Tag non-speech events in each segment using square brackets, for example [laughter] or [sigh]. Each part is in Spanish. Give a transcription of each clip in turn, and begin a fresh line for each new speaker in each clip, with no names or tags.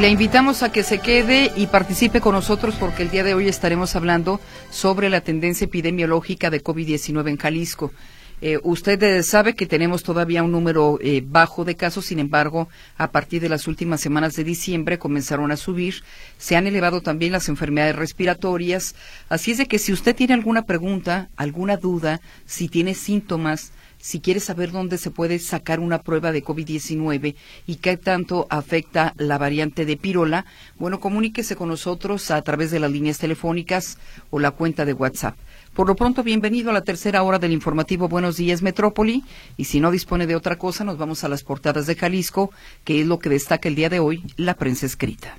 Le invitamos a que se quede y participe con nosotros porque el día de hoy estaremos hablando sobre la tendencia epidemiológica de COVID-19 en Jalisco. Eh, usted eh, sabe que tenemos todavía un número eh, bajo de casos, sin embargo, a partir de las últimas semanas de diciembre comenzaron a subir. Se han elevado también las enfermedades respiratorias. Así es de que si usted tiene alguna pregunta, alguna duda, si tiene síntomas, si quiere saber dónde se puede sacar una prueba de COVID-19 y qué tanto afecta la variante de pirola, bueno, comuníquese con nosotros a través de las líneas telefónicas o la cuenta de WhatsApp. Por lo pronto, bienvenido a la tercera hora del informativo Buenos Días Metrópoli. Y si no dispone de otra cosa, nos vamos a las portadas de Jalisco, que es lo que destaca el día de hoy la prensa escrita.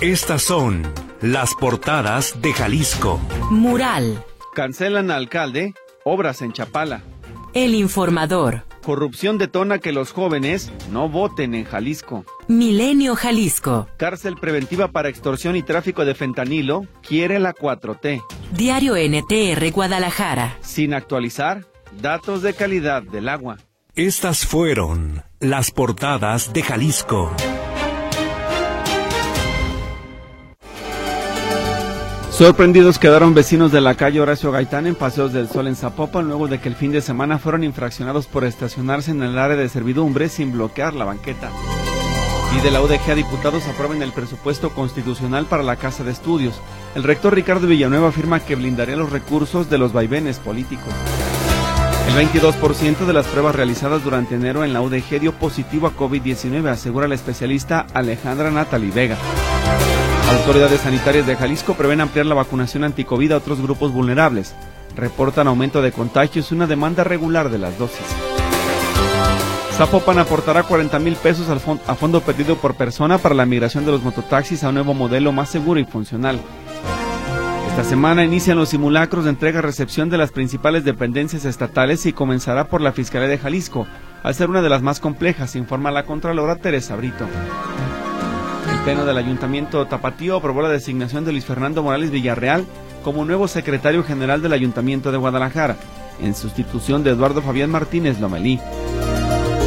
Estas son las portadas de Jalisco.
Mural.
Cancelan alcalde, obras en Chapala.
El informador.
Corrupción detona que los jóvenes no voten en Jalisco.
Milenio Jalisco.
Cárcel preventiva para extorsión y tráfico de fentanilo quiere la 4T.
Diario NTR Guadalajara.
Sin actualizar datos de calidad del agua.
Estas fueron las portadas de Jalisco.
Sorprendidos quedaron vecinos de la calle Horacio Gaitán en Paseos del Sol en Zapopan luego de que el fin de semana fueron infraccionados por estacionarse en el área de servidumbre sin bloquear la banqueta. Y de la UDG a diputados aprueben el presupuesto constitucional para la Casa de Estudios. El rector Ricardo Villanueva afirma que blindaría los recursos de los vaivenes políticos. El 22% de las pruebas realizadas durante enero en la UDG dio positivo a COVID-19, asegura la especialista Alejandra Natalie Vega. Autoridades sanitarias de Jalisco prevén ampliar la vacunación anticovid a otros grupos vulnerables. Reportan aumento de contagios y una demanda regular de las dosis. Zapopan aportará 40 mil pesos al a fondo perdido por persona para la migración de los mototaxis a un nuevo modelo más seguro y funcional. Esta semana inician los simulacros de entrega-recepción de las principales dependencias estatales y comenzará por la Fiscalía de Jalisco, al ser una de las más complejas, informa la Contralora Teresa Brito. Pleno del Ayuntamiento Tapatío aprobó la designación de Luis Fernando Morales Villarreal como nuevo secretario general del Ayuntamiento de Guadalajara, en sustitución de Eduardo Fabián Martínez Lomelí.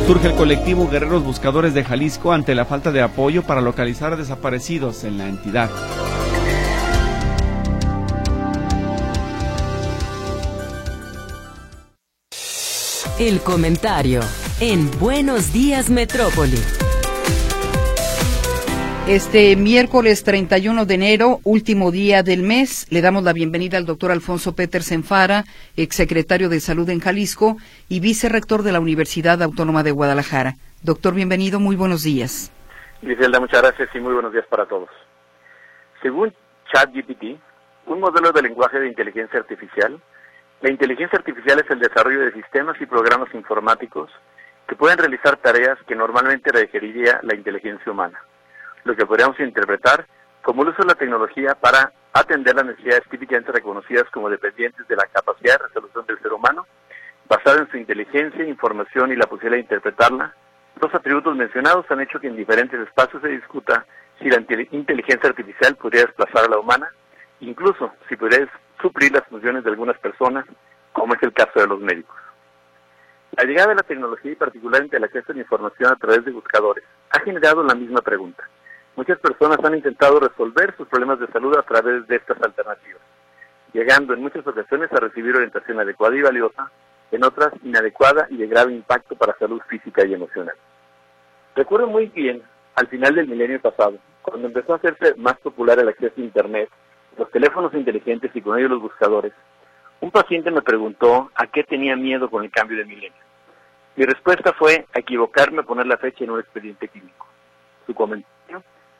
Surge el colectivo Guerreros Buscadores de Jalisco ante la falta de apoyo para localizar desaparecidos en la entidad.
El comentario en Buenos Días Metrópoli.
Este miércoles 31 de enero, último día del mes, le damos la bienvenida al doctor Alfonso Petersen Fara, exsecretario de Salud en Jalisco y vicerrector de la Universidad Autónoma de Guadalajara. Doctor, bienvenido, muy buenos días.
Griselda, muchas gracias y muy buenos días para todos. Según ChatGPT, un modelo de lenguaje de inteligencia artificial, la inteligencia artificial es el desarrollo de sistemas y programas informáticos que pueden realizar tareas que normalmente requeriría la inteligencia humana lo que podríamos interpretar como el uso de la tecnología para atender las necesidades típicamente reconocidas como dependientes de la capacidad de resolución del ser humano, basada en su inteligencia, información y la posibilidad de interpretarla. Los atributos mencionados han hecho que en diferentes espacios se discuta si la inteligencia artificial podría desplazar a la humana, incluso si podría suplir las funciones de algunas personas, como es el caso de los médicos. La llegada de la tecnología y particularmente el acceso a la información a través de buscadores ha generado la misma pregunta. Muchas personas han intentado resolver sus problemas de salud a través de estas alternativas, llegando en muchas ocasiones a recibir orientación adecuada y valiosa, en otras inadecuada y de grave impacto para salud física y emocional. Recuerdo muy bien, al final del milenio pasado, cuando empezó a hacerse más popular el acceso a Internet, los teléfonos inteligentes y con ellos los buscadores, un paciente me preguntó a qué tenía miedo con el cambio de milenio. Mi respuesta fue a equivocarme a poner la fecha en un expediente clínico. Su comentario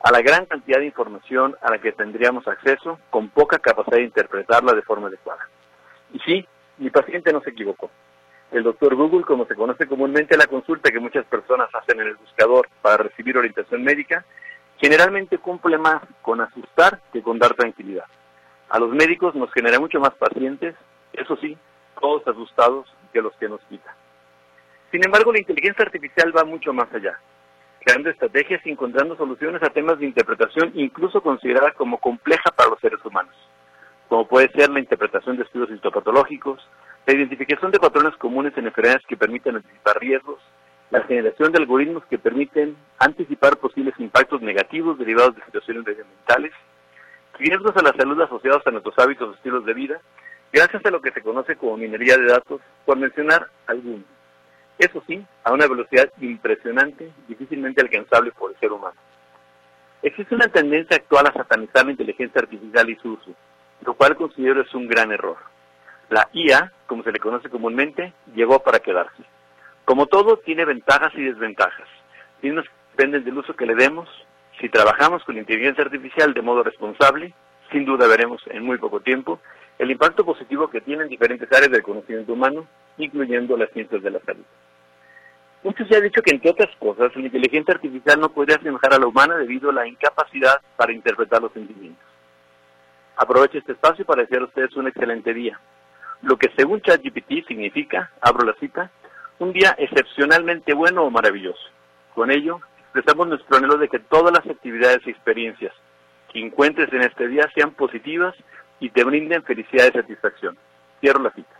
a la gran cantidad de información a la que tendríamos acceso con poca capacidad de interpretarla de forma adecuada. Y sí, mi paciente no se equivocó. El doctor Google, como se conoce comúnmente la consulta que muchas personas hacen en el buscador para recibir orientación médica, generalmente cumple más con asustar que con dar tranquilidad. A los médicos nos genera mucho más pacientes, eso sí, todos asustados que los que nos quitan. Sin embargo, la inteligencia artificial va mucho más allá creando estrategias y encontrando soluciones a temas de interpretación incluso considerada como compleja para los seres humanos, como puede ser la interpretación de estudios histopatológicos, la identificación de patrones comunes en enfermedades que permiten anticipar riesgos, la generación de algoritmos que permiten anticipar posibles impactos negativos derivados de situaciones medioambientales, riesgos a la salud asociados a nuestros hábitos o estilos de vida, gracias a lo que se conoce como minería de datos, por mencionar algunos. Eso sí, a una velocidad impresionante, difícilmente alcanzable por el ser humano. Existe una tendencia actual a satanizar la inteligencia artificial y su uso, lo cual considero es un gran error. La IA, como se le conoce comúnmente, llegó para quedarse. Como todo, tiene ventajas y desventajas. Y unos dependen del uso que le demos. Si trabajamos con inteligencia artificial de modo responsable, sin duda veremos en muy poco tiempo el impacto positivo que tiene en diferentes áreas del conocimiento humano, incluyendo las ciencias de la salud. Muchos se ha dicho que, entre otras cosas, la inteligencia artificial no podría asemejar a la humana debido a la incapacidad para interpretar los sentimientos. Aprovecho este espacio para desear a ustedes un excelente día. Lo que según ChatGPT significa, abro la cita, un día excepcionalmente bueno o maravilloso. Con ello, expresamos nuestro anhelo de que todas las actividades y experiencias que encuentres en este día sean positivas y te brinden felicidad y satisfacción. Cierro la cita.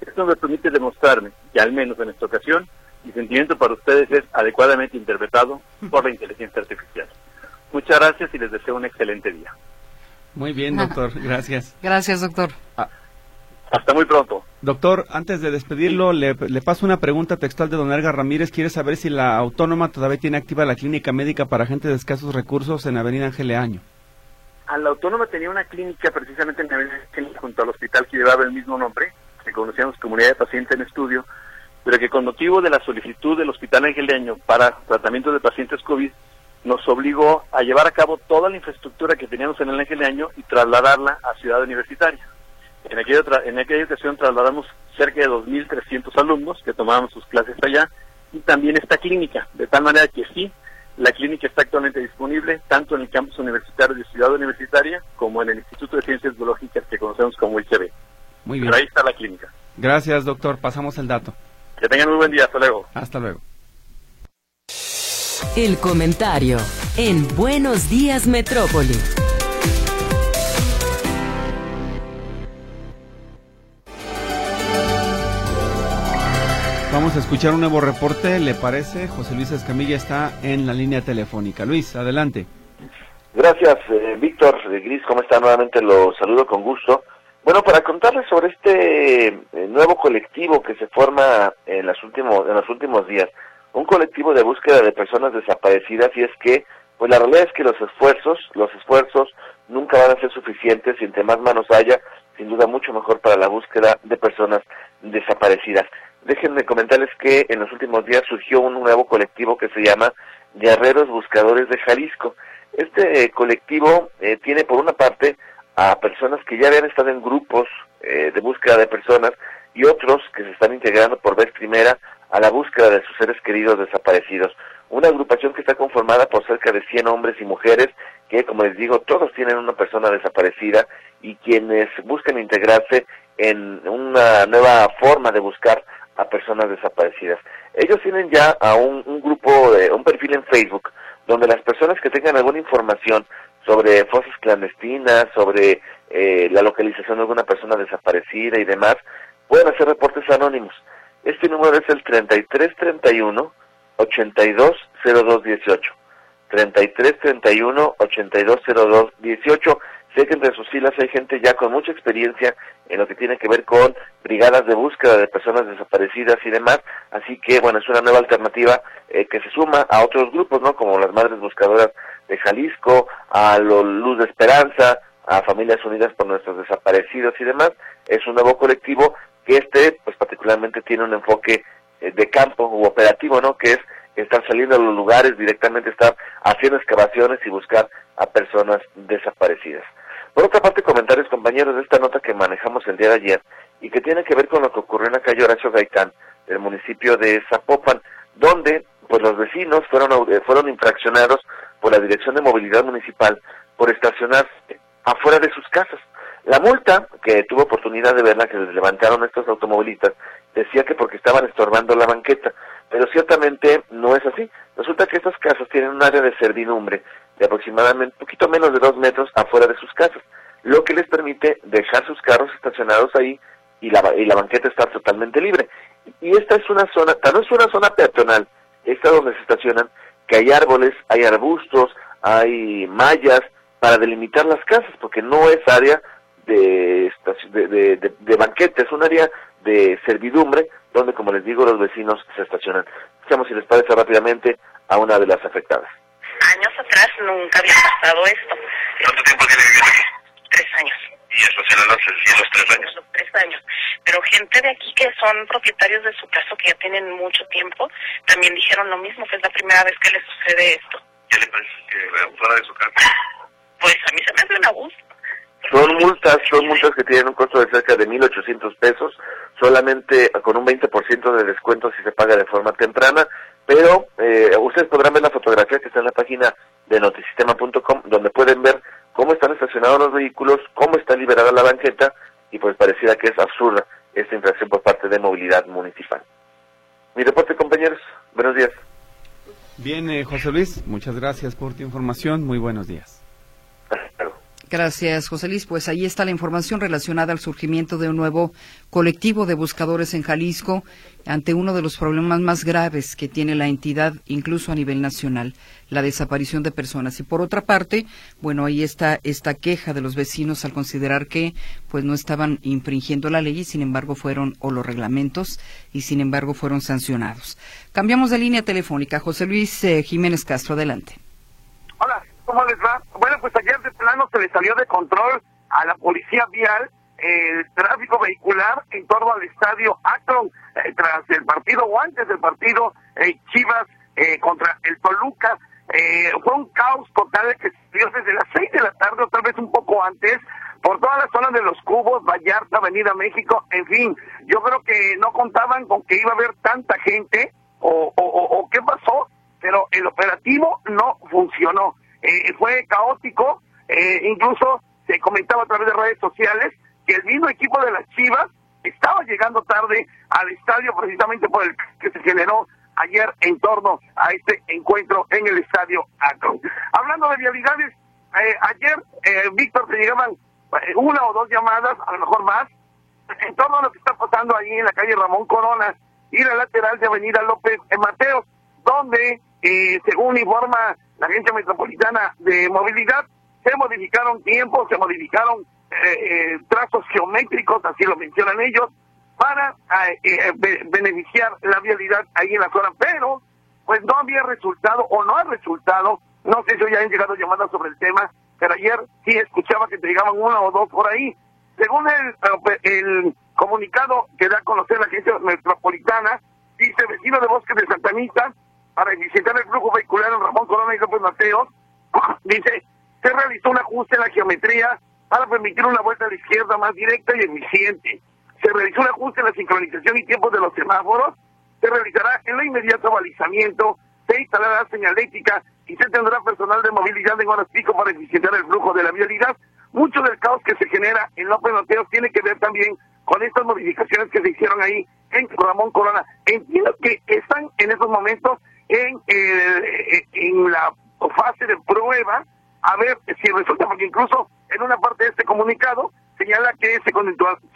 Esto me permite demostrarme que, al menos en esta ocasión, mi sentimiento para ustedes es adecuadamente interpretado por la inteligencia artificial. Muchas gracias y les deseo un excelente día.
Muy bien, doctor. [laughs] Gracias.
Gracias, doctor.
Ah, hasta muy pronto.
Doctor, antes de despedirlo, le, le, paso una pregunta textual de don Edgar Ramírez. Quiere saber si la autónoma todavía tiene activa la clínica médica para gente de escasos recursos en Avenida Ángel Año.
A la autónoma tenía una clínica precisamente en Avenida Ángel junto al hospital que llevaba el mismo nombre, que conocíamos comunidad de pacientes en estudio, pero que con motivo de la solicitud del Hospital Angeleño para tratamiento de pacientes COVID, nos obligó a llevar a cabo toda la infraestructura que teníamos en el Angeleño y trasladarla a Ciudad Universitaria. En aquella, en aquella ocasión trasladamos cerca de 2.300 alumnos que tomaban sus clases allá y también esta clínica, de tal manera que sí, la clínica está actualmente disponible tanto en el campus universitario de Ciudad Universitaria como en el Instituto de Ciencias Biológicas que conocemos como ICB.
Muy bien.
Pero ahí está la clínica.
Gracias, doctor. Pasamos el dato.
Que tengan muy buen día. Hasta luego.
Hasta luego.
El comentario en Buenos Días Metrópoli.
Vamos a escuchar un nuevo reporte, ¿le parece? José Luis Escamilla está en la línea telefónica. Luis, adelante.
Gracias, eh, Víctor Gris, ¿cómo está? Nuevamente lo saludo con gusto. Bueno, para contarles sobre este eh, nuevo colectivo que se forma en, las últimos, en los últimos días, un colectivo de búsqueda de personas desaparecidas y es que, pues la realidad es que los esfuerzos, los esfuerzos nunca van a ser suficientes y entre más manos haya, sin duda mucho mejor para la búsqueda de personas desaparecidas. Déjenme comentarles que en los últimos días surgió un nuevo colectivo que se llama Guerreros Buscadores de Jalisco. Este eh, colectivo eh, tiene por una parte a personas que ya habían estado en grupos eh, de búsqueda de personas y otros que se están integrando por vez primera a la búsqueda de sus seres queridos desaparecidos. Una agrupación que está conformada por cerca de 100 hombres y mujeres que, como les digo, todos tienen una persona desaparecida y quienes buscan integrarse en una nueva forma de buscar a personas desaparecidas. Ellos tienen ya a un, un grupo, de, un perfil en Facebook, donde las personas que tengan alguna información sobre fosas clandestinas, sobre eh, la localización de alguna persona desaparecida y demás, pueden hacer reportes anónimos. Este número es el 3331 820218. 3331 820218. Sé que entre sus filas hay gente ya con mucha experiencia en lo que tiene que ver con brigadas de búsqueda de personas desaparecidas y demás, así que bueno, es una nueva alternativa eh, que se suma a otros grupos, ¿no? Como las Madres Buscadoras de Jalisco, a los Luz de Esperanza, a Familias Unidas por Nuestros Desaparecidos y demás. Es un nuevo colectivo que este, pues particularmente tiene un enfoque eh, de campo u operativo, ¿no? Que es estar saliendo a los lugares, directamente estar haciendo excavaciones y buscar a personas desaparecidas. Por otra parte, comentarios compañeros de esta nota que manejamos el día de ayer y que tiene que ver con lo que ocurrió en la calle Horacio Gaitán, del municipio de Zapopan, donde pues los vecinos fueron eh, fueron infraccionados por la Dirección de Movilidad Municipal por estacionarse afuera de sus casas. La multa, que tuvo oportunidad de verla, que les levantaron estos automovilistas, decía que porque estaban estorbando la banqueta, pero ciertamente no es así. Resulta que estas casas tienen un área de servidumbre de aproximadamente un poquito menos de dos metros afuera de sus casas, lo que les permite dejar sus carros estacionados ahí y la, y la banqueta está totalmente libre. Y esta es una zona, no es una zona peatonal, está donde se estacionan, que hay árboles, hay arbustos, hay mallas para delimitar las casas, porque no es área de, de, de, banquete, es un área de servidumbre donde, como les digo, los vecinos se estacionan. Escuchamos si les parece rápidamente a una de las afectadas.
Años atrás nunca había pasado esto.
¿Cuánto tiempo tiene viviendo aquí?
Tres años.
¿Y estacionándose en los tres años?
Los tres años. Pero gente de aquí que son propietarios de su casa, que ya tienen mucho tiempo, también dijeron lo mismo, que es la primera vez que les sucede esto.
¿Qué le parece que abusara de su casa?
Pues a mí se me hace un abuso.
Son multas, son multas que tienen un costo de cerca de 1.800 pesos, solamente con un 20% de descuento si se paga de forma temprana, pero eh, ustedes podrán ver la fotografía que está en la página de notisistema.com, donde pueden ver cómo están estacionados los vehículos, cómo está liberada la banqueta, y pues pareciera que es absurda esta infracción por parte de movilidad municipal. Mi reporte, compañeros. Buenos días.
Bien, eh, José Luis, muchas gracias por tu información. Muy buenos días.
Gracias, José Luis. Pues ahí está la información relacionada al surgimiento de un nuevo colectivo de buscadores en Jalisco ante uno de los problemas más graves que tiene la entidad, incluso a nivel nacional, la desaparición de personas. Y por otra parte, bueno, ahí está esta queja de los vecinos al considerar que pues no estaban infringiendo la ley y sin embargo fueron o los reglamentos y sin embargo fueron sancionados. Cambiamos de línea telefónica. José Luis eh, Jiménez Castro, adelante.
Hola, ¿cómo les va? Bueno, pues ayer de plano se le salió de control a la policía vial el tráfico vehicular en torno al estadio Akron eh, tras el partido o antes del partido eh, Chivas eh, contra el Toluca. fue un caos total que se dio desde las seis de la tarde o tal vez un poco antes por toda la zona de los Cubos, Vallarta, Avenida México, en fin, yo creo que no contaban con que iba a haber tanta gente o, o qué pasó, pero el operativo no funcionó. Eh, fue caótico, eh, incluso se comentaba a través de redes sociales que el mismo equipo de las Chivas estaba llegando tarde al estadio precisamente por el que se generó ayer en torno a este encuentro en el estadio Akron. Hablando de vialidades, eh, ayer, Víctor, se llegaban una o dos llamadas, a lo mejor más, en torno a lo que está pasando ahí en la calle Ramón Corona y la lateral de Avenida López en Mateos, donde, según informa la Agencia Metropolitana de Movilidad, se modificaron tiempos, se modificaron eh, eh, trazos geométricos, así lo mencionan ellos, para eh, beneficiar la vialidad ahí en la zona, pero pues no había resultado o no ha resultado, no sé si hoy han llegado llamadas sobre el tema, pero ayer sí escuchaba que te llegaban una o dos por ahí. Según el, el comunicado que da a conocer la agencia metropolitana, dice vecino de Bosque de Santa Anita, para visitar el flujo vehicular en Ramón Corona y López Mateos, [laughs] dice, se realizó un ajuste en la geometría para permitir una vuelta a la izquierda más directa y eficiente. Se realizó un ajuste en la sincronización y tiempos de los semáforos. Se realizará en la inmediato balizamiento, se instalará señalética y se tendrá personal de movilidad en horas pico para eficientar el flujo de la vialidad. Mucho del caos que se genera en López Mateos tiene que ver también con estas modificaciones que se hicieron ahí en Ramón Corona. Entiendo que están en estos momentos en, la fase de prueba a ver si resulta, porque incluso en una parte de este comunicado señala que se,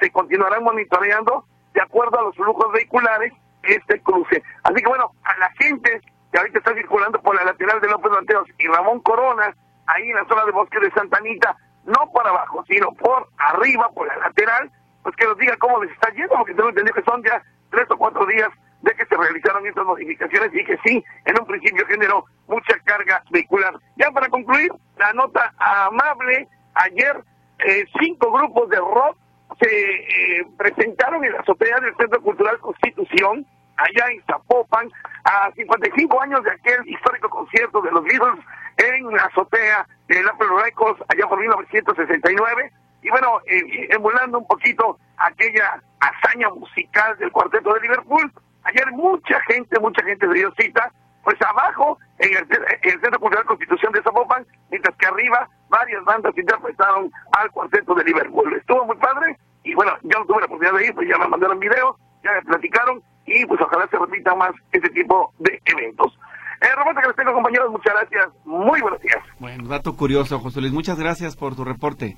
se continuarán monitoreando de acuerdo a los flujos vehiculares este cruce. Así que bueno, a la gente que ahorita está circulando por la lateral de López Mateos y Ramón Corona, ahí en la zona de Bosque de Santa Anita, no por abajo, sino por arriba, por la lateral, pues que nos diga cómo les está yendo, porque tengo entendido que son ya tres o cuatro días de que se realizaron estas modificaciones y que sí, en un principio generó mucha carga vehicular. Ya para concluir, la nota amable, ayer eh, cinco grupos de rock se eh, presentaron en la azotea del Centro Cultural Constitución, allá en Zapopan, a 55 años de aquel histórico concierto de los Beatles en la azotea de Apple Records, allá por 1969. Y bueno, eh, emulando un poquito aquella hazaña musical del cuarteto de Liverpool, Ayer mucha gente, mucha gente cita, pues abajo, en el, Centro Cultural Constitución de Zapopan, mientras que arriba varias bandas interpretaron al cuarteto de Liverpool. Estuvo muy padre, y bueno, yo no tuve la oportunidad de ir, pues ya me mandaron videos, ya me platicaron, y pues ojalá se repitan más este tipo de eventos. Eh, Roberto, que les tengo compañeros, muchas gracias, muy buenos días.
Bueno, dato curioso, José Luis, muchas gracias por tu reporte.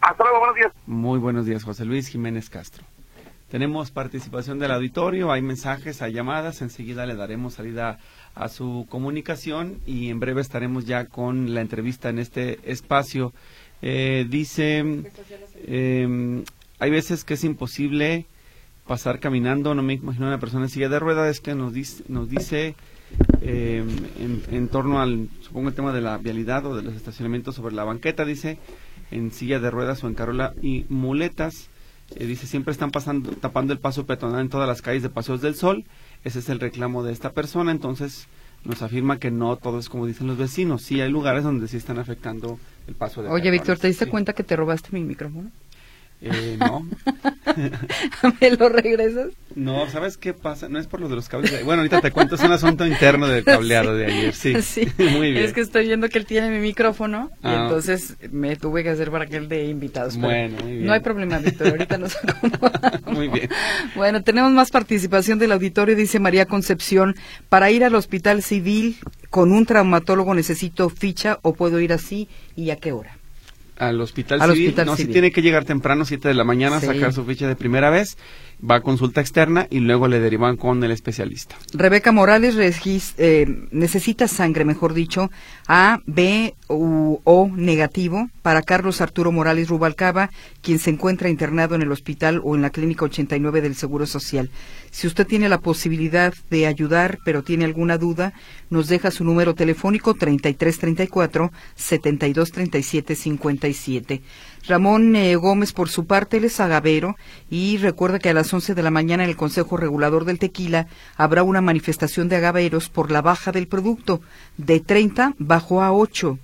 Hasta luego, buenos días.
Muy buenos días, José Luis Jiménez Castro. Tenemos participación del auditorio, hay mensajes, hay llamadas, enseguida le daremos salida a su comunicación y en breve estaremos ya con la entrevista en este espacio. Eh, dice, eh, hay veces que es imposible pasar caminando, no me imagino una persona en silla de ruedas, es que nos dice, nos dice eh, en, torno al, supongo el tema de la vialidad o de los estacionamientos sobre la banqueta, dice, en silla de ruedas o en carola y muletas, eh, dice, siempre están pasando, tapando el paso peatonal en todas las calles de Paseos del Sol, ese es el reclamo de esta persona, entonces nos afirma que no todo es como dicen los vecinos, sí hay lugares donde sí están afectando el paso de
Oye, Víctor, ¿te diste cuenta que te robaste mi micrófono?
Eh, no. [laughs]
¿Me lo regresas?
No, ¿sabes qué pasa? No es por lo de los cables. Bueno, ahorita te cuento, es un asunto interno del cableado de ayer, sí. [laughs]
Sí, muy bien. Es que estoy viendo que él tiene mi micrófono y ah. entonces me tuve que hacer para que él de invitados. Bueno, muy bien. No hay problema, Víctor, ahorita nos [laughs]
Muy bien.
Bueno, tenemos más participación del auditorio, dice María Concepción. Para ir al hospital civil con un traumatólogo necesito ficha o puedo ir así y a qué hora
al hospital civil. no, si tiene que llegar temprano, 7 de la mañana, sacar su ficha de primera vez, va a consulta externa y luego le derivan con el especialista.
Rebeca Morales eh, necesita sangre, mejor dicho, A, B u O negativo para Carlos Arturo Morales Rubalcaba, quien se encuentra internado en el hospital o en la clínica 89 del Seguro Social. Si usted tiene la posibilidad de ayudar, pero tiene alguna duda, nos deja su número telefónico 3334 7237 57. Ramón eh, Gómez, por su parte, él es agavero y recuerda que a las 11 de la mañana en el Consejo Regulador del Tequila habrá una manifestación de agaveros por la baja del producto. De 30 bajó a 8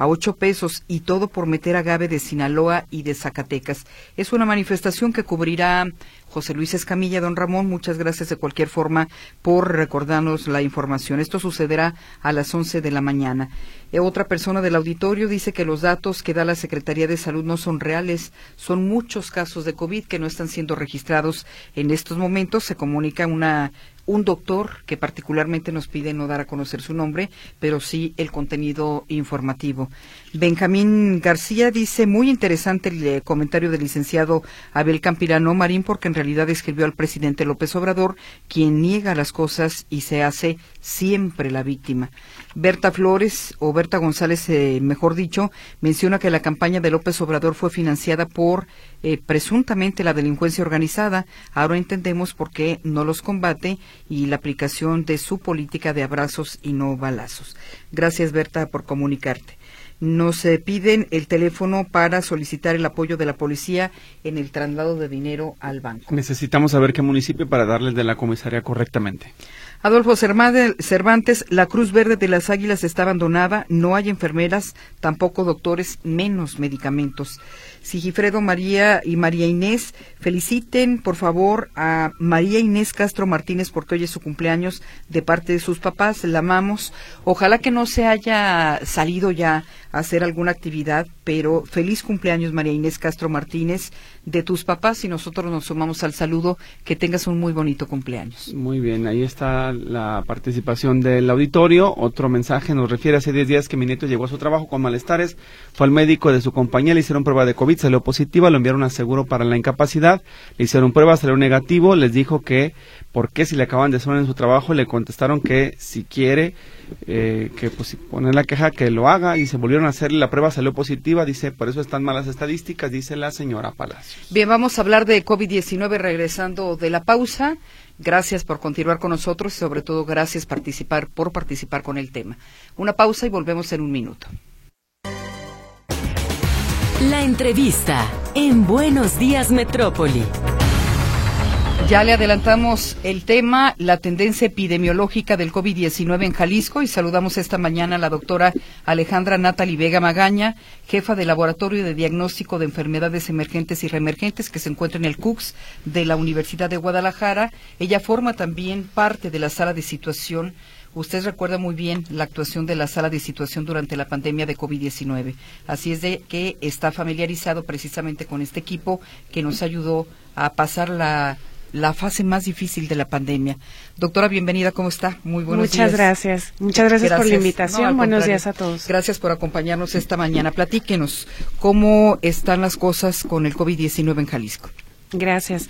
a ocho pesos y todo por meter agave de Sinaloa y de Zacatecas. Es una manifestación que cubrirá José Luis Escamilla. Don Ramón, muchas gracias de cualquier forma por recordarnos la información. Esto sucederá a las once de la mañana. Eh, otra persona del auditorio dice que los datos que da la Secretaría de Salud no son reales. Son muchos casos de COVID que no están siendo registrados en estos momentos. Se comunica una un doctor que particularmente nos pide no dar a conocer su nombre, pero sí el contenido informativo. Benjamín García dice, muy interesante el eh, comentario del licenciado Abel Campirano Marín, porque en realidad escribió al presidente López Obrador, quien niega las cosas y se hace siempre la víctima. Berta Flores, o Berta González, eh, mejor dicho, menciona que la campaña de López Obrador fue financiada por eh, presuntamente la delincuencia organizada. Ahora entendemos por qué no los combate y la aplicación de su política de abrazos y no balazos. Gracias, Berta, por comunicarte. Nos eh, piden el teléfono para solicitar el apoyo de la policía en el traslado de dinero al banco.
Necesitamos saber qué municipio para darles de la comisaría correctamente.
Adolfo Cervantes, la Cruz Verde de las Águilas está abandonada, no hay enfermeras, tampoco doctores, menos medicamentos. Sigifredo María y María Inés, feliciten por favor a María Inés Castro Martínez porque hoy es su cumpleaños de parte de sus papás, la amamos. Ojalá que no se haya salido ya hacer alguna actividad, pero feliz cumpleaños María Inés Castro Martínez de tus papás y nosotros nos sumamos al saludo, que tengas un muy bonito cumpleaños.
Muy bien, ahí está la participación del auditorio. Otro mensaje nos refiere hace 10 días que mi nieto llegó a su trabajo con malestares, fue al médico de su compañía, le hicieron prueba de COVID salió positiva, lo enviaron a seguro para la incapacidad, le hicieron pruebas, salió negativo, les dijo que por qué si le acaban de sonar en su trabajo, le contestaron que si quiere eh, que pues, poner la queja que lo haga y se volvieron a hacer la prueba, salió positiva, dice, por eso están malas estadísticas, dice la señora Palacios.
Bien, vamos a hablar de COVID-19 regresando de la pausa. Gracias por continuar con nosotros y sobre todo gracias participar, por participar con el tema. Una pausa y volvemos en un minuto.
La entrevista en Buenos Días Metrópoli.
Ya le adelantamos el tema, la tendencia epidemiológica del COVID-19 en Jalisco y saludamos esta mañana a la doctora Alejandra Natali Vega Magaña, jefa del Laboratorio de Diagnóstico de Enfermedades Emergentes y Reemergentes que se encuentra en el CUCS de la Universidad de Guadalajara. Ella forma también parte de la sala de situación Usted recuerda muy bien la actuación de la sala de situación durante la pandemia de COVID-19. Así es de que está familiarizado precisamente con este equipo que nos ayudó a pasar la, fase más difícil de la pandemia. Doctora, bienvenida, ¿cómo está?
Muy buenos días. Muchas gracias. Muchas gracias, por la invitación. buenos días a todos.
Gracias por acompañarnos esta mañana. Platíquenos, ¿cómo están las cosas con el COVID-19 en Jalisco?
Gracias.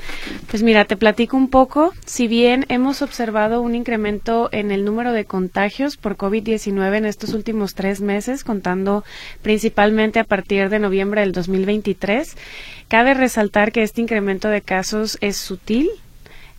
Pues mira, te platico un poco. Si bien hemos observado un incremento en el número de contagios por COVID-19 en estos últimos tres meses, contando principalmente a partir de noviembre del 2023, cabe resaltar que este incremento de casos es sutil,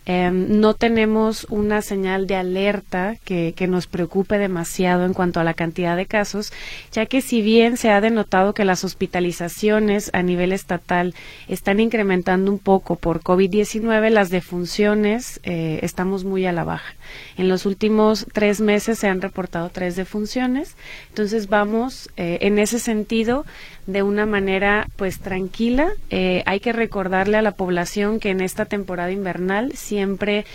Em, no tenemos una señal de alerta que, que, nos preocupe demasiado en cuanto a la cantidad de casos, ya que si bien se ha denotado que las hospitalizaciones a nivel estatal están incrementando un poco por COVID-19, las defunciones eh, estamos muy a la baja. En los últimos tres meses se han reportado tres defunciones, entonces vamos eh, en ese sentido de una manera pues tranquila. Eh, hay que recordarle a la población que en esta temporada invernal siempre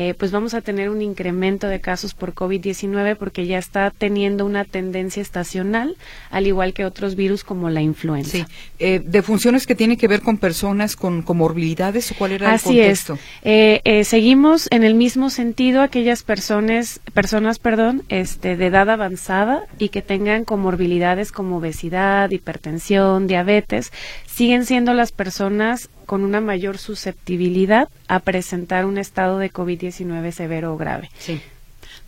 eh, pues vamos a tener un incremento de casos por COVID-19 porque ya está teniendo una tendencia estacional, al igual que otros virus como la influenza.
Sí, eh, de funciones que tienen que ver con personas con comorbilidades o cuál era
el
contexto.
Es. Eh, seguimos en el mismo sentido aquellas personas, personas, perdón, este, de edad avanzada y que tengan comorbilidades como obesidad, hipertensión, diabetes, siguen siendo las personas con una mayor susceptibilidad a presentar un estado de COVID-19 severo o grave.
Sí.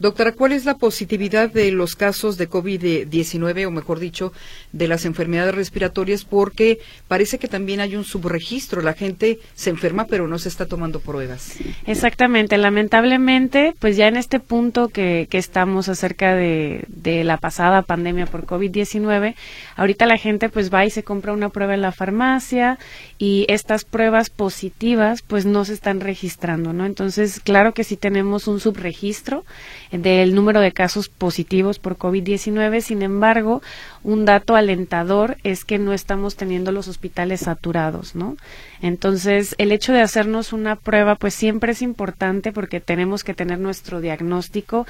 Doctora, ¿cuál es la positividad de los casos de COVID-19, o mejor dicho, de las enfermedades respiratorias? Porque parece que también hay un subregistro. La gente se enferma, pero no se está tomando pruebas.
Exactamente. Lamentablemente, pues ya en este punto que, que estamos acerca de, de, la pasada pandemia por COVID-19, ahorita la gente pues va y se compra una prueba en la farmacia y estas pruebas positivas pues no se están registrando, ¿no? Entonces, claro que sí tenemos un subregistro del número de casos positivos por COVID-19. Sin embargo, un dato alentador es que no estamos teniendo los hospitales saturados, ¿no? Entonces, el hecho de hacernos una prueba, pues siempre es importante porque tenemos que tener nuestro diagnóstico.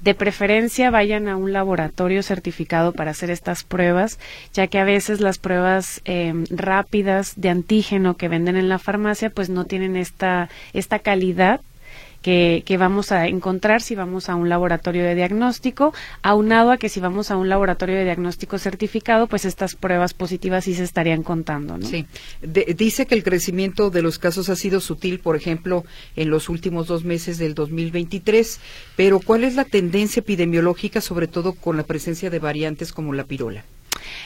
De preferencia, vayan a un laboratorio certificado para hacer estas pruebas, ya que a veces las pruebas eh, rápidas de antígeno que venden en la farmacia, pues no tienen esta, esta calidad que, que, vamos a encontrar si vamos a un laboratorio de diagnóstico, aunado a que si vamos a un laboratorio de diagnóstico certificado, pues estas pruebas positivas sí se estarían contando. ¿no?
Sí. Dice que el crecimiento de los casos ha sido sutil, por ejemplo, en los últimos dos meses del 2023, pero ¿cuál es la tendencia epidemiológica, sobre todo con la presencia de variantes como la pirola?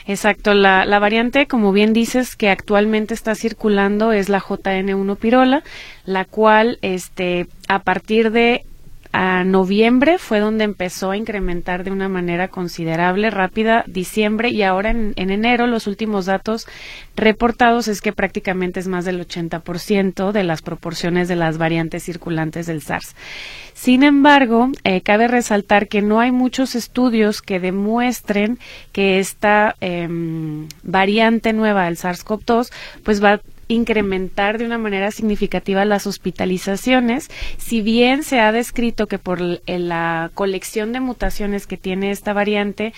Exacto, la, la, variante, como bien dices, que actualmente está circulando es la JN1 pirola, la cual, este, a partir de a noviembre fue donde empezó a incrementar de una manera considerable, rápida, diciembre y ahora en, en, enero los últimos datos reportados es que prácticamente es más del 80% de las proporciones de las variantes circulantes del SARS. Sin embargo, eh, cabe resaltar que no hay muchos estudios que demuestren que esta eh, variante nueva del SARS-CoV-2 pues va incrementar de una manera significativa las hospitalizaciones, si bien se ha descrito que por la colección de mutaciones que tiene esta variante,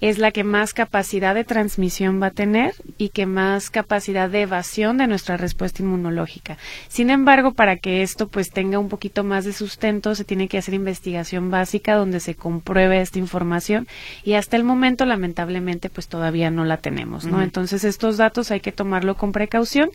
es la que más capacidad de transmisión va a tener y que más capacidad de evasión de nuestra respuesta inmunológica. Sin embargo, para que esto pues tenga un poquito más de sustento, se tiene que hacer investigación básica donde se compruebe esta información y hasta el momento lamentablemente pues todavía no la tenemos, ¿no? Uh -huh. Entonces, estos datos hay que tomarlo con precaución.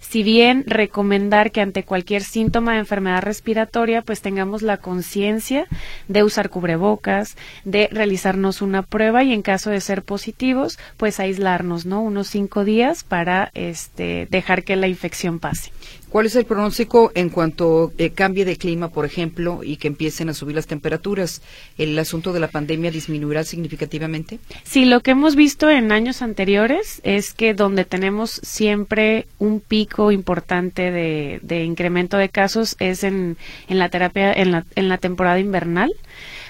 Si bien recomendar que ante cualquier síntoma de enfermedad respiratoria pues tengamos la conciencia de usar cubrebocas, de realizarnos una prueba y en caso de ser positivos, pues aislarnos, ¿no? Unos cinco días para este, dejar que la infección pase.
¿Cuál es el pronóstico en cuanto eh, cambie de clima, por ejemplo, y que empiecen a subir las temperaturas? ¿El asunto de la pandemia disminuirá significativamente?
Sí, lo que hemos visto en años anteriores es que donde tenemos siempre un pico importante de, de incremento de casos es en, en la terapia, en la, en la temporada invernal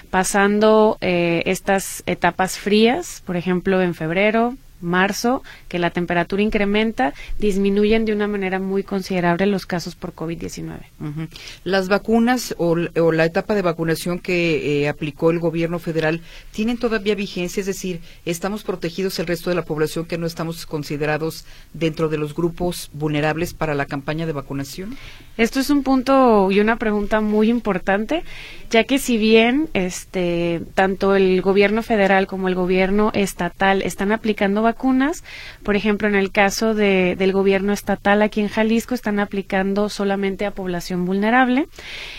pasando eh, estas etapas frías, por ejemplo, en febrero, marzo, que la temperatura incrementa, disminuyen de una manera muy considerable los casos por COVID-19.
Uh -huh. Las vacunas o, o, la etapa de vacunación que eh, aplicó el gobierno federal tienen todavía vigencia, es decir, estamos protegidos el resto de la población que no estamos considerados dentro de los grupos vulnerables para la campaña de vacunación.
Esto es un punto y una pregunta muy importante, ya que si bien este tanto el gobierno federal como el gobierno estatal están aplicando vacunas. Por ejemplo, en el caso de, del gobierno estatal aquí en Jalisco están aplicando solamente a población vulnerable.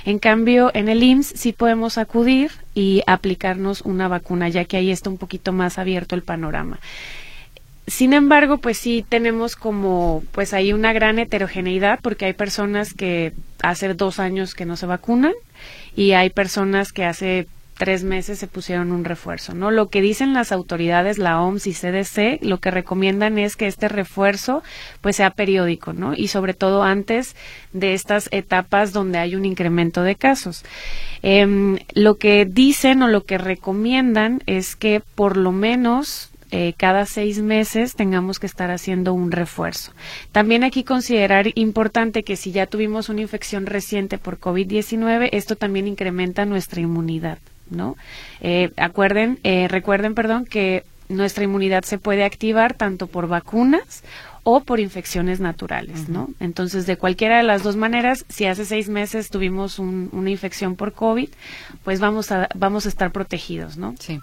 En cambio, en el IMSS sí podemos acudir y aplicarnos una vacuna, ya que ahí está un poquito más abierto el panorama. Sin embargo, pues sí tenemos como, pues hay una gran heterogeneidad porque hay personas que hace dos años que no se vacunan y hay personas que hace tres meses se pusieron un refuerzo, ¿no? Lo que dicen las autoridades, la OMS y CDC, lo que recomiendan es que este refuerzo pues sea periódico, ¿no? Y sobre todo antes de estas etapas donde hay un incremento de casos. Em, lo que dicen o lo que recomiendan es que por lo menos eh, cada seis meses tengamos que estar haciendo un refuerzo. También aquí considerar importante que si ya tuvimos una infección reciente por COVID-19, esto también incrementa nuestra inmunidad, ¿no? Eh, acuerden, eh, recuerden, perdón, que nuestra inmunidad se puede activar tanto por vacunas o por infecciones naturales, ¿no? Entonces, de cualquiera de las dos maneras, si hace seis meses tuvimos una infección por COVID, pues vamos a, vamos a estar protegidos, ¿no?
Sí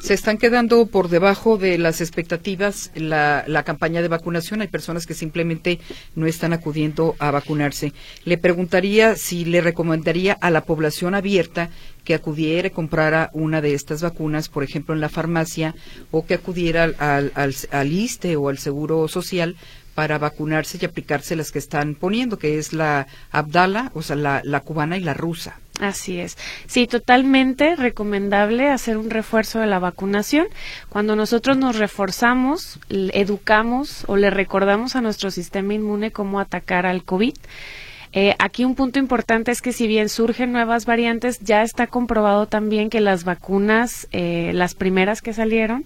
se están quedando por debajo de las expectativas la, la, campaña de vacunación. Hay personas que simplemente no están acudiendo a vacunarse. Le preguntaría si le recomendaría a la población abierta que acudiera y comprara una de estas vacunas, por ejemplo, en la farmacia, o que acudiera al, al, al ISTE o al Seguro Social para vacunarse y aplicarse las que están poniendo, que es la Abdala, o sea, la, la cubana y la rusa.
Así es. Sí, totalmente recomendable hacer un refuerzo de la vacunación. Cuando nosotros nos reforzamos, educamos o le recordamos a nuestro sistema inmune cómo atacar al COVID, eh, aquí un punto importante es que si bien surgen nuevas variantes, ya está comprobado también que las vacunas, eh, las primeras que salieron,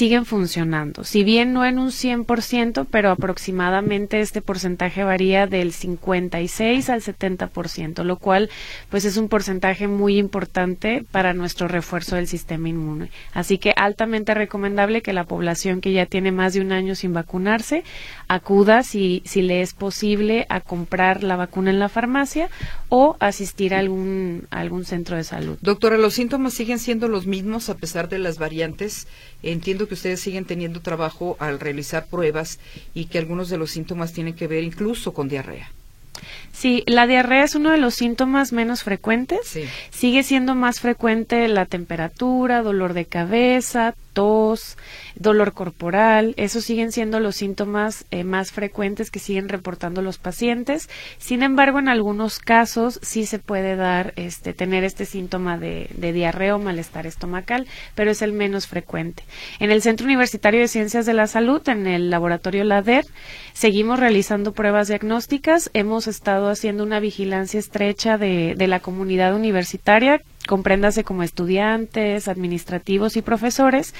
siguen funcionando. Si bien no en un 100%, pero aproximadamente este porcentaje varía del 56 al 70%, lo cual pues es un porcentaje muy importante para nuestro refuerzo del sistema inmune. Así que altamente recomendable que la población que ya tiene más de un año sin vacunarse acuda si, si le es posible a comprar la vacuna en la farmacia o asistir a algún, a algún centro de salud.
Doctora, ¿los síntomas siguen siendo los mismos a pesar de las variantes? Entiendo que ustedes siguen teniendo trabajo al realizar pruebas y que algunos de los síntomas tienen que ver incluso con diarrea.
Sí, la diarrea es uno de los síntomas menos frecuentes.
Sí.
Sigue siendo más frecuente la temperatura, dolor de cabeza, tos, dolor corporal, esos siguen siendo los síntomas eh, más frecuentes que siguen reportando los pacientes. Sin embargo, en algunos casos sí se puede dar, este, tener este síntoma de, de diarrea o malestar estomacal, pero es el menos frecuente. En el Centro Universitario de Ciencias de la Salud, en el laboratorio LADER, seguimos realizando pruebas diagnósticas. Hemos estado haciendo una vigilancia estrecha de, de la comunidad universitaria compréndase como estudiantes, administrativos y profesores.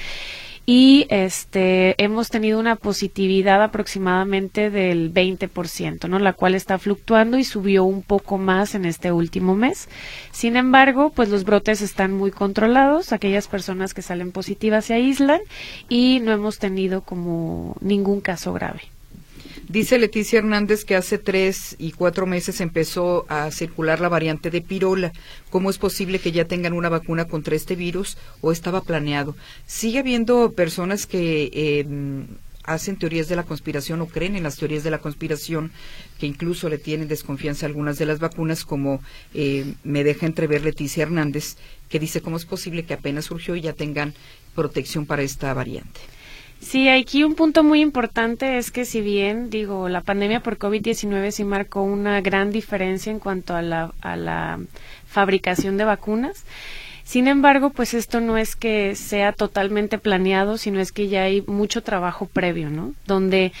Y este hemos tenido una positividad aproximadamente del 20%, ¿no? La cual está fluctuando y subió un poco más en este último mes. Sin embargo, pues los brotes están muy controlados, aquellas personas que salen positivas se aíslan y no hemos tenido como ningún caso grave.
Dice Leticia Hernández que hace tres y cuatro meses empezó a circular la variante de pirola. ¿Cómo es posible que ya tengan una vacuna contra este virus o estaba planeado? Sigue habiendo personas que eh, hacen teorías de la conspiración o creen en las teorías de la conspiración, que incluso le tienen desconfianza a algunas de las vacunas, como eh, me deja entrever Leticia Hernández, que dice cómo es posible que apenas surgió y ya tengan protección para esta variante.
Sí, aquí un punto muy importante es que si bien, digo, la pandemia por COVID-19 sí marcó una gran diferencia en cuanto a la, a la fabricación de vacunas, sin embargo, pues esto no es que sea totalmente planeado, sino es que ya hay mucho trabajo previo, ¿no? Donde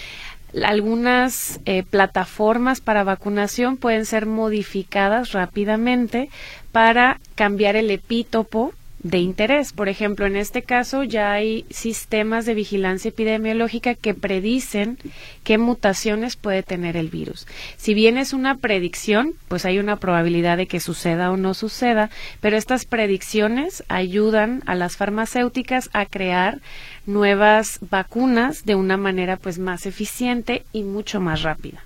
algunas eh, plataformas para vacunación pueden ser modificadas rápidamente para cambiar el epítopo de interés. Por ejemplo, en este caso ya hay sistemas de vigilancia epidemiológica que predicen qué mutaciones puede tener el virus. Si bien es una predicción, pues hay una probabilidad de que suceda o no suceda, pero estas predicciones ayudan a las farmacéuticas a crear nuevas vacunas de una manera pues más eficiente y mucho más rápida.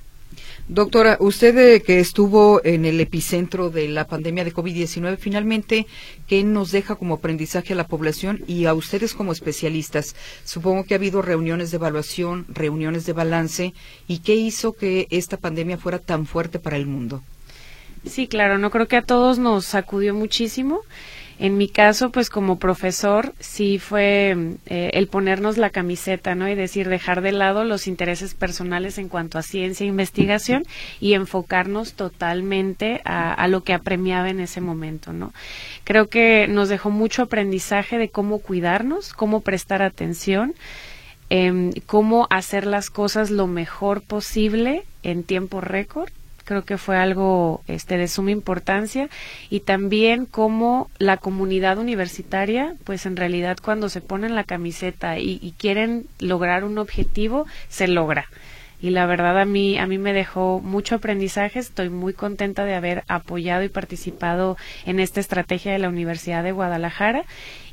Doctora, usted eh, que estuvo en el epicentro de la pandemia de COVID-19, finalmente, ¿qué nos deja como aprendizaje a la población y a ustedes como especialistas? Supongo que ha habido reuniones de evaluación, reuniones de balance, ¿y qué hizo que esta pandemia fuera tan fuerte para el mundo?
Sí, claro, no creo que a todos nos sacudió muchísimo. En mi caso, pues como profesor, sí fue eh, el ponernos la camiseta, ¿no? Y decir, dejar de lado los intereses personales en cuanto a ciencia e investigación y enfocarnos totalmente a, lo que apremiaba en ese momento, ¿no? Creo que nos dejó mucho aprendizaje de cómo cuidarnos, cómo prestar atención, em, cómo hacer las cosas lo mejor posible en tiempo récord creo que fue algo este de suma importancia. Y también como la comunidad universitaria pues en realidad cuando se ponen la camiseta y, y quieren lograr un objetivo se logra y la verdad a mí a mí me dejó mucho aprendizaje. Estoy muy contenta de haber apoyado y participado en esta estrategia de la Universidad de Guadalajara.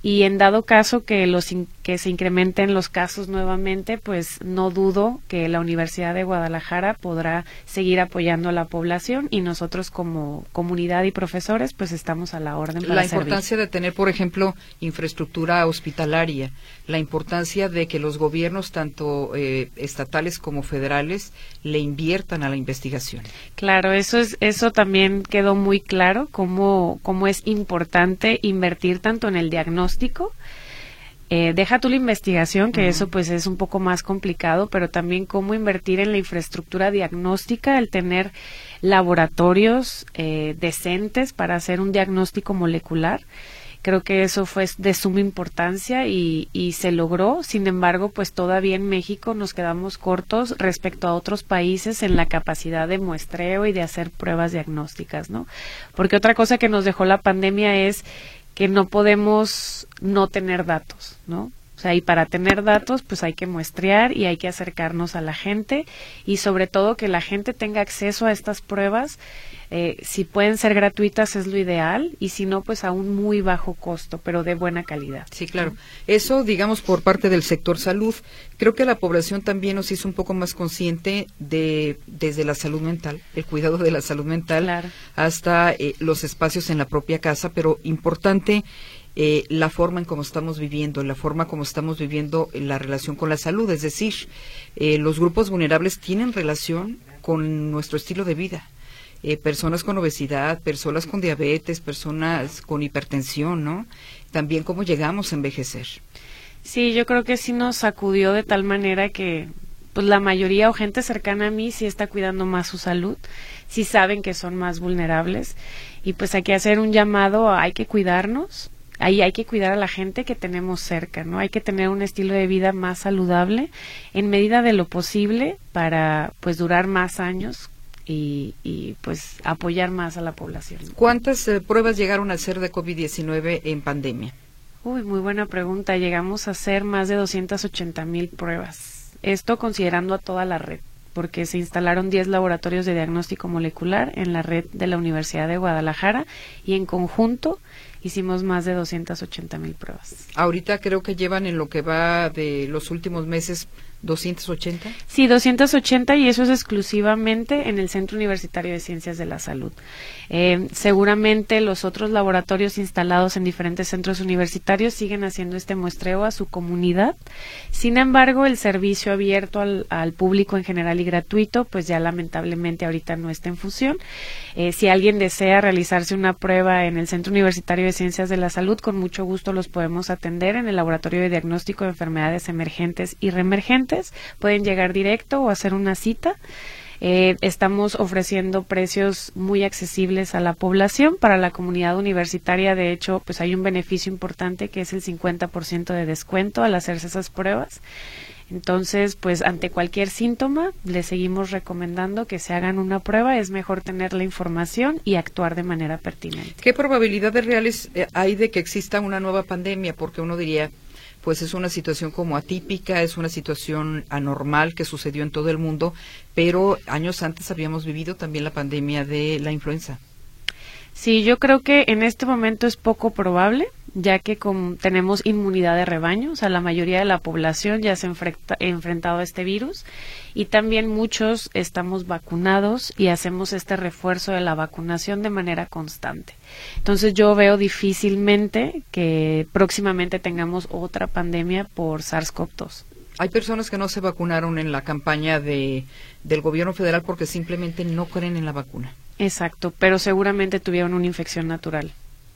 Y en dado caso que los que se incrementen los casos nuevamente, pues no dudo que la Universidad de Guadalajara podrá seguir apoyando a la población y nosotros como comunidad y profesores pues estamos a la orden para
La importancia de tener, por ejemplo, infraestructura hospitalaria, la importancia de que los gobiernos tanto eh, estatales como federales le inviertan a la investigación.
Claro, eso es eso también quedó muy claro cómo cómo es importante invertir tanto en el diagnóstico eh, deja tú la investigación, que eso pues es un poco más complicado, pero también cómo invertir en la infraestructura diagnóstica, el tener laboratorios eh, decentes para hacer un diagnóstico molecular. Creo que eso fue de suma importancia y, se logró. Sin embargo, pues todavía en México nos quedamos cortos respecto a otros países en la capacidad de muestreo y de hacer pruebas diagnósticas, ¿no? Porque otra cosa que nos dejó la pandemia es que no podemos no tener datos, ¿no? O sea, y para tener datos, pues hay que muestrear y hay que acercarnos a la gente y sobre todo que la gente tenga acceso a estas pruebas eh, si pueden ser gratuitas es lo ideal y si no, pues a un muy bajo costo, pero de buena calidad.
Sí, claro. Eso, digamos, por parte del sector salud. Creo que la población también nos hizo un poco más consciente de desde la salud mental, el cuidado de la salud mental, hasta eh, los espacios en la propia casa, pero importante eh, la forma en cómo estamos viviendo, la forma como estamos viviendo la relación con la salud. Es decir, los grupos vulnerables tienen relación con nuestro estilo de vida. Eh, personas con obesidad, personas con diabetes, personas con hipertensión, ¿no? También cómo llegamos a envejecer.
Sí, yo creo que sí nos sacudió de tal manera que pues la mayoría o gente cercana a mí sí está cuidando más su salud, sí saben que son más vulnerables y pues hay que hacer un llamado, hay que cuidarnos, ahí hay que cuidar a la gente que tenemos cerca, ¿no? Hay que tener un estilo de vida más saludable en medida de lo posible para pues durar más años y, pues apoyar más a la población.
¿Cuántas eh, pruebas llegaron a hacer de COVID-19 en pandemia?
Uy, muy buena pregunta. Llegamos a hacer más de 280 mil pruebas. Esto considerando a toda la red, porque se instalaron 10 laboratorios de diagnóstico molecular en la red de la Universidad de Guadalajara y en conjunto hicimos más de 280 mil pruebas.
Ahorita creo que llevan en lo que va de los últimos meses 280.
Sí, 280 y eso es exclusivamente en el Centro Universitario de Ciencias de la Salud. Eh, seguramente los otros laboratorios instalados en diferentes centros universitarios siguen haciendo este muestreo a su comunidad. Sin embargo, el servicio abierto al, público en general y gratuito, pues ya lamentablemente ahorita no está en función. Eh, si alguien desea realizarse una prueba en el Centro Universitario de Ciencias de la Salud, con mucho gusto los podemos atender en el Laboratorio de Diagnóstico de Enfermedades Emergentes y Reemergentes pueden llegar directo o hacer una cita. Eh, estamos ofreciendo precios muy accesibles a la población. Para la comunidad universitaria, de hecho, pues hay un beneficio importante que es el 50% de descuento al hacerse esas pruebas. Entonces, pues ante cualquier síntoma, le seguimos recomendando que se hagan una prueba. Es mejor tener la información y actuar de manera pertinente.
¿Qué probabilidades reales eh, hay de que exista una nueva pandemia? Porque uno diría, pues es una situación como atípica, es una situación anormal que sucedió en todo el mundo, pero años antes habíamos vivido también la pandemia de la influenza.
Sí, yo creo que en este momento es poco probable. Ya que con, tenemos inmunidad de rebaño, o sea, la mayoría de la población ya se ha enfrentado a este virus y también muchos estamos vacunados y hacemos este refuerzo de la vacunación de manera constante. Entonces yo veo difícilmente que próximamente tengamos otra pandemia por SARS-CoV-2.
Hay personas que no se vacunaron en la campaña de, del gobierno federal porque simplemente no creen en la vacuna.
Exacto, pero seguramente tuvieron una infección natural.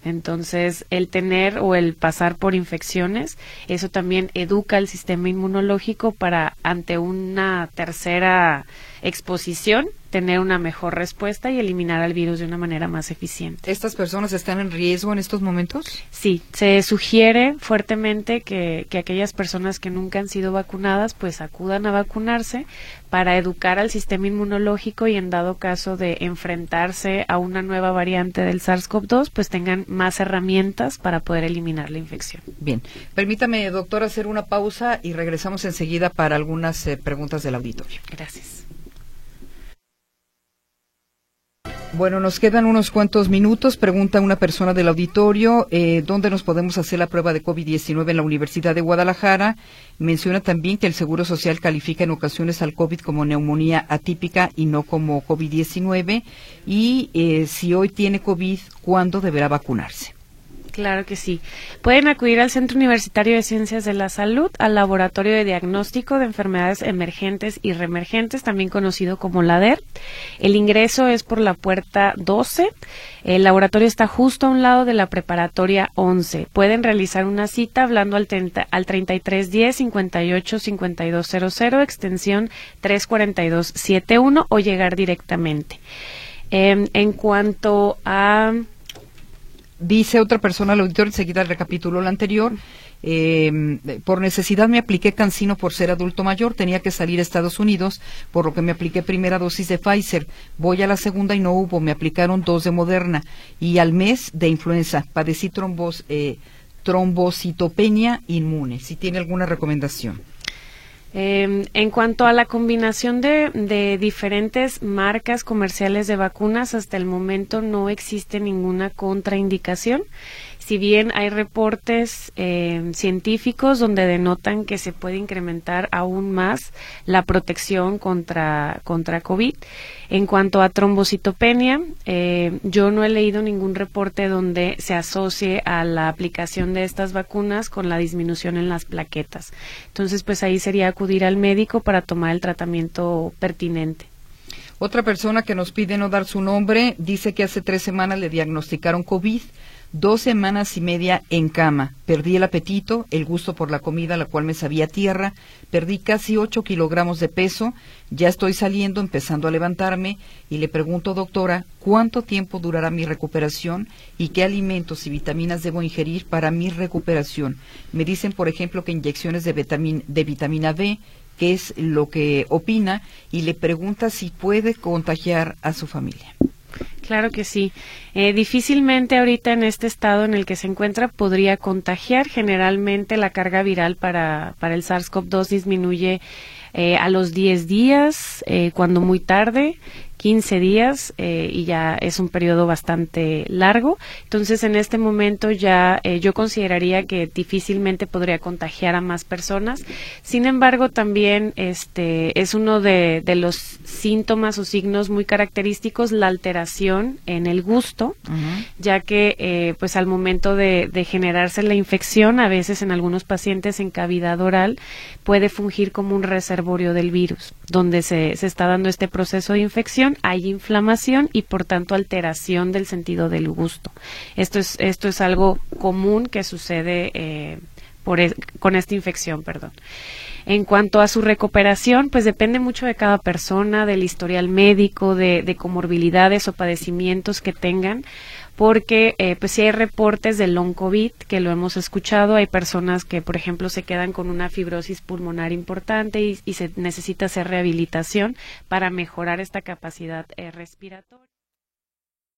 Entonces, el tener o el pasar por infecciones, eso también educa al sistema inmunológico para ante una tercera exposición tener una mejor respuesta y eliminar al virus de una manera más eficiente.
¿Estas personas están en riesgo en estos momentos?
Sí, se sugiere fuertemente que, que aquellas personas que nunca han sido vacunadas pues acudan a vacunarse para educar al sistema inmunológico y en dado caso de enfrentarse a una nueva variante del SARS-CoV-2 pues tengan más herramientas para poder eliminar la infección.
Bien, permítame doctor hacer una pausa y regresamos enseguida para algunas eh, preguntas del auditorio.
Gracias.
Bueno, nos quedan unos cuantos minutos. Pregunta una persona del auditorio, eh, ¿dónde nos podemos hacer la prueba de COVID-19 en la Universidad de Guadalajara? Menciona también que el Seguro Social califica en ocasiones al COVID como neumonía atípica y no como COVID-19. Y eh, si hoy tiene COVID, ¿cuándo deberá vacunarse?
Claro que sí. Pueden acudir al Centro Universitario de Ciencias de la Salud, al Laboratorio de Diagnóstico de Enfermedades Emergentes y Reemergentes, también conocido como LADER. El ingreso es por la puerta 12. El laboratorio está justo a un lado de la preparatoria 11. Pueden realizar una cita hablando al, 30, al 3310 58 5200 extensión 34271 o llegar directamente. Eh, en cuanto a
Dice otra persona al auditor, enseguida recapituló lo anterior. Eh, por necesidad me apliqué cancino por ser adulto mayor, tenía que salir a Estados Unidos, por lo que me apliqué primera dosis de Pfizer. Voy a la segunda y no hubo, me aplicaron dos de Moderna. Y al mes de influenza, padecí trombos, eh, trombocitopenia inmune. Si tiene alguna recomendación.
Eh, en cuanto a la combinación de, de, diferentes marcas comerciales de vacunas, hasta el momento no existe ninguna contraindicación si bien hay reportes eh, científicos donde denotan que se puede incrementar aún más la protección contra, contra COVID. En cuanto a trombocitopenia, eh, yo no he leído ningún reporte donde se asocie a la aplicación de estas vacunas con la disminución en las plaquetas. Entonces, pues ahí sería acudir al médico para tomar el tratamiento pertinente.
Otra persona que nos pide no dar su nombre dice que hace tres semanas le diagnosticaron COVID dos semanas y media en cama. Perdí el apetito, el gusto por la comida, la cual me sabía tierra. Perdí casi ocho kilogramos de peso. Ya estoy saliendo, empezando a levantarme. Y le pregunto, doctora, ¿cuánto tiempo durará mi recuperación y qué alimentos y vitaminas debo ingerir para mi recuperación? Me dicen, por ejemplo, que inyecciones de, de vitamina B, que es lo que opina, y le pregunta si puede contagiar a su familia.
Claro que sí. Eh, difícilmente ahorita en este estado en el que se encuentra podría contagiar. Generalmente la carga viral para, para el SARS-CoV-2 disminuye eh, a los 10 días, eh, cuando muy tarde, 15 días eh, y ya es un periodo bastante largo. Entonces, en este momento ya eh, yo consideraría que difícilmente podría contagiar a más personas. Sin embargo, también este es uno de, de los síntomas o signos muy característicos la alteración en el gusto, ya que eh, pues al momento de, de generarse la infección, a veces en algunos pacientes en cavidad oral puede fungir como un reservorio del virus, donde se, se está dando este proceso de infección hay inflamación y por tanto alteración del sentido del gusto. Esto es, esto es algo común que sucede eh, con esta infección, perdón. En cuanto a su recuperación, pues depende mucho de cada persona, del historial médico, de comorbilidades o padecimientos que tengan porque eh, pues si hay reportes de long COVID que lo hemos escuchado, hay personas que por ejemplo se quedan con una fibrosis pulmonar importante y, y se necesita hacer rehabilitación para mejorar esta capacidad eh, respiratoria.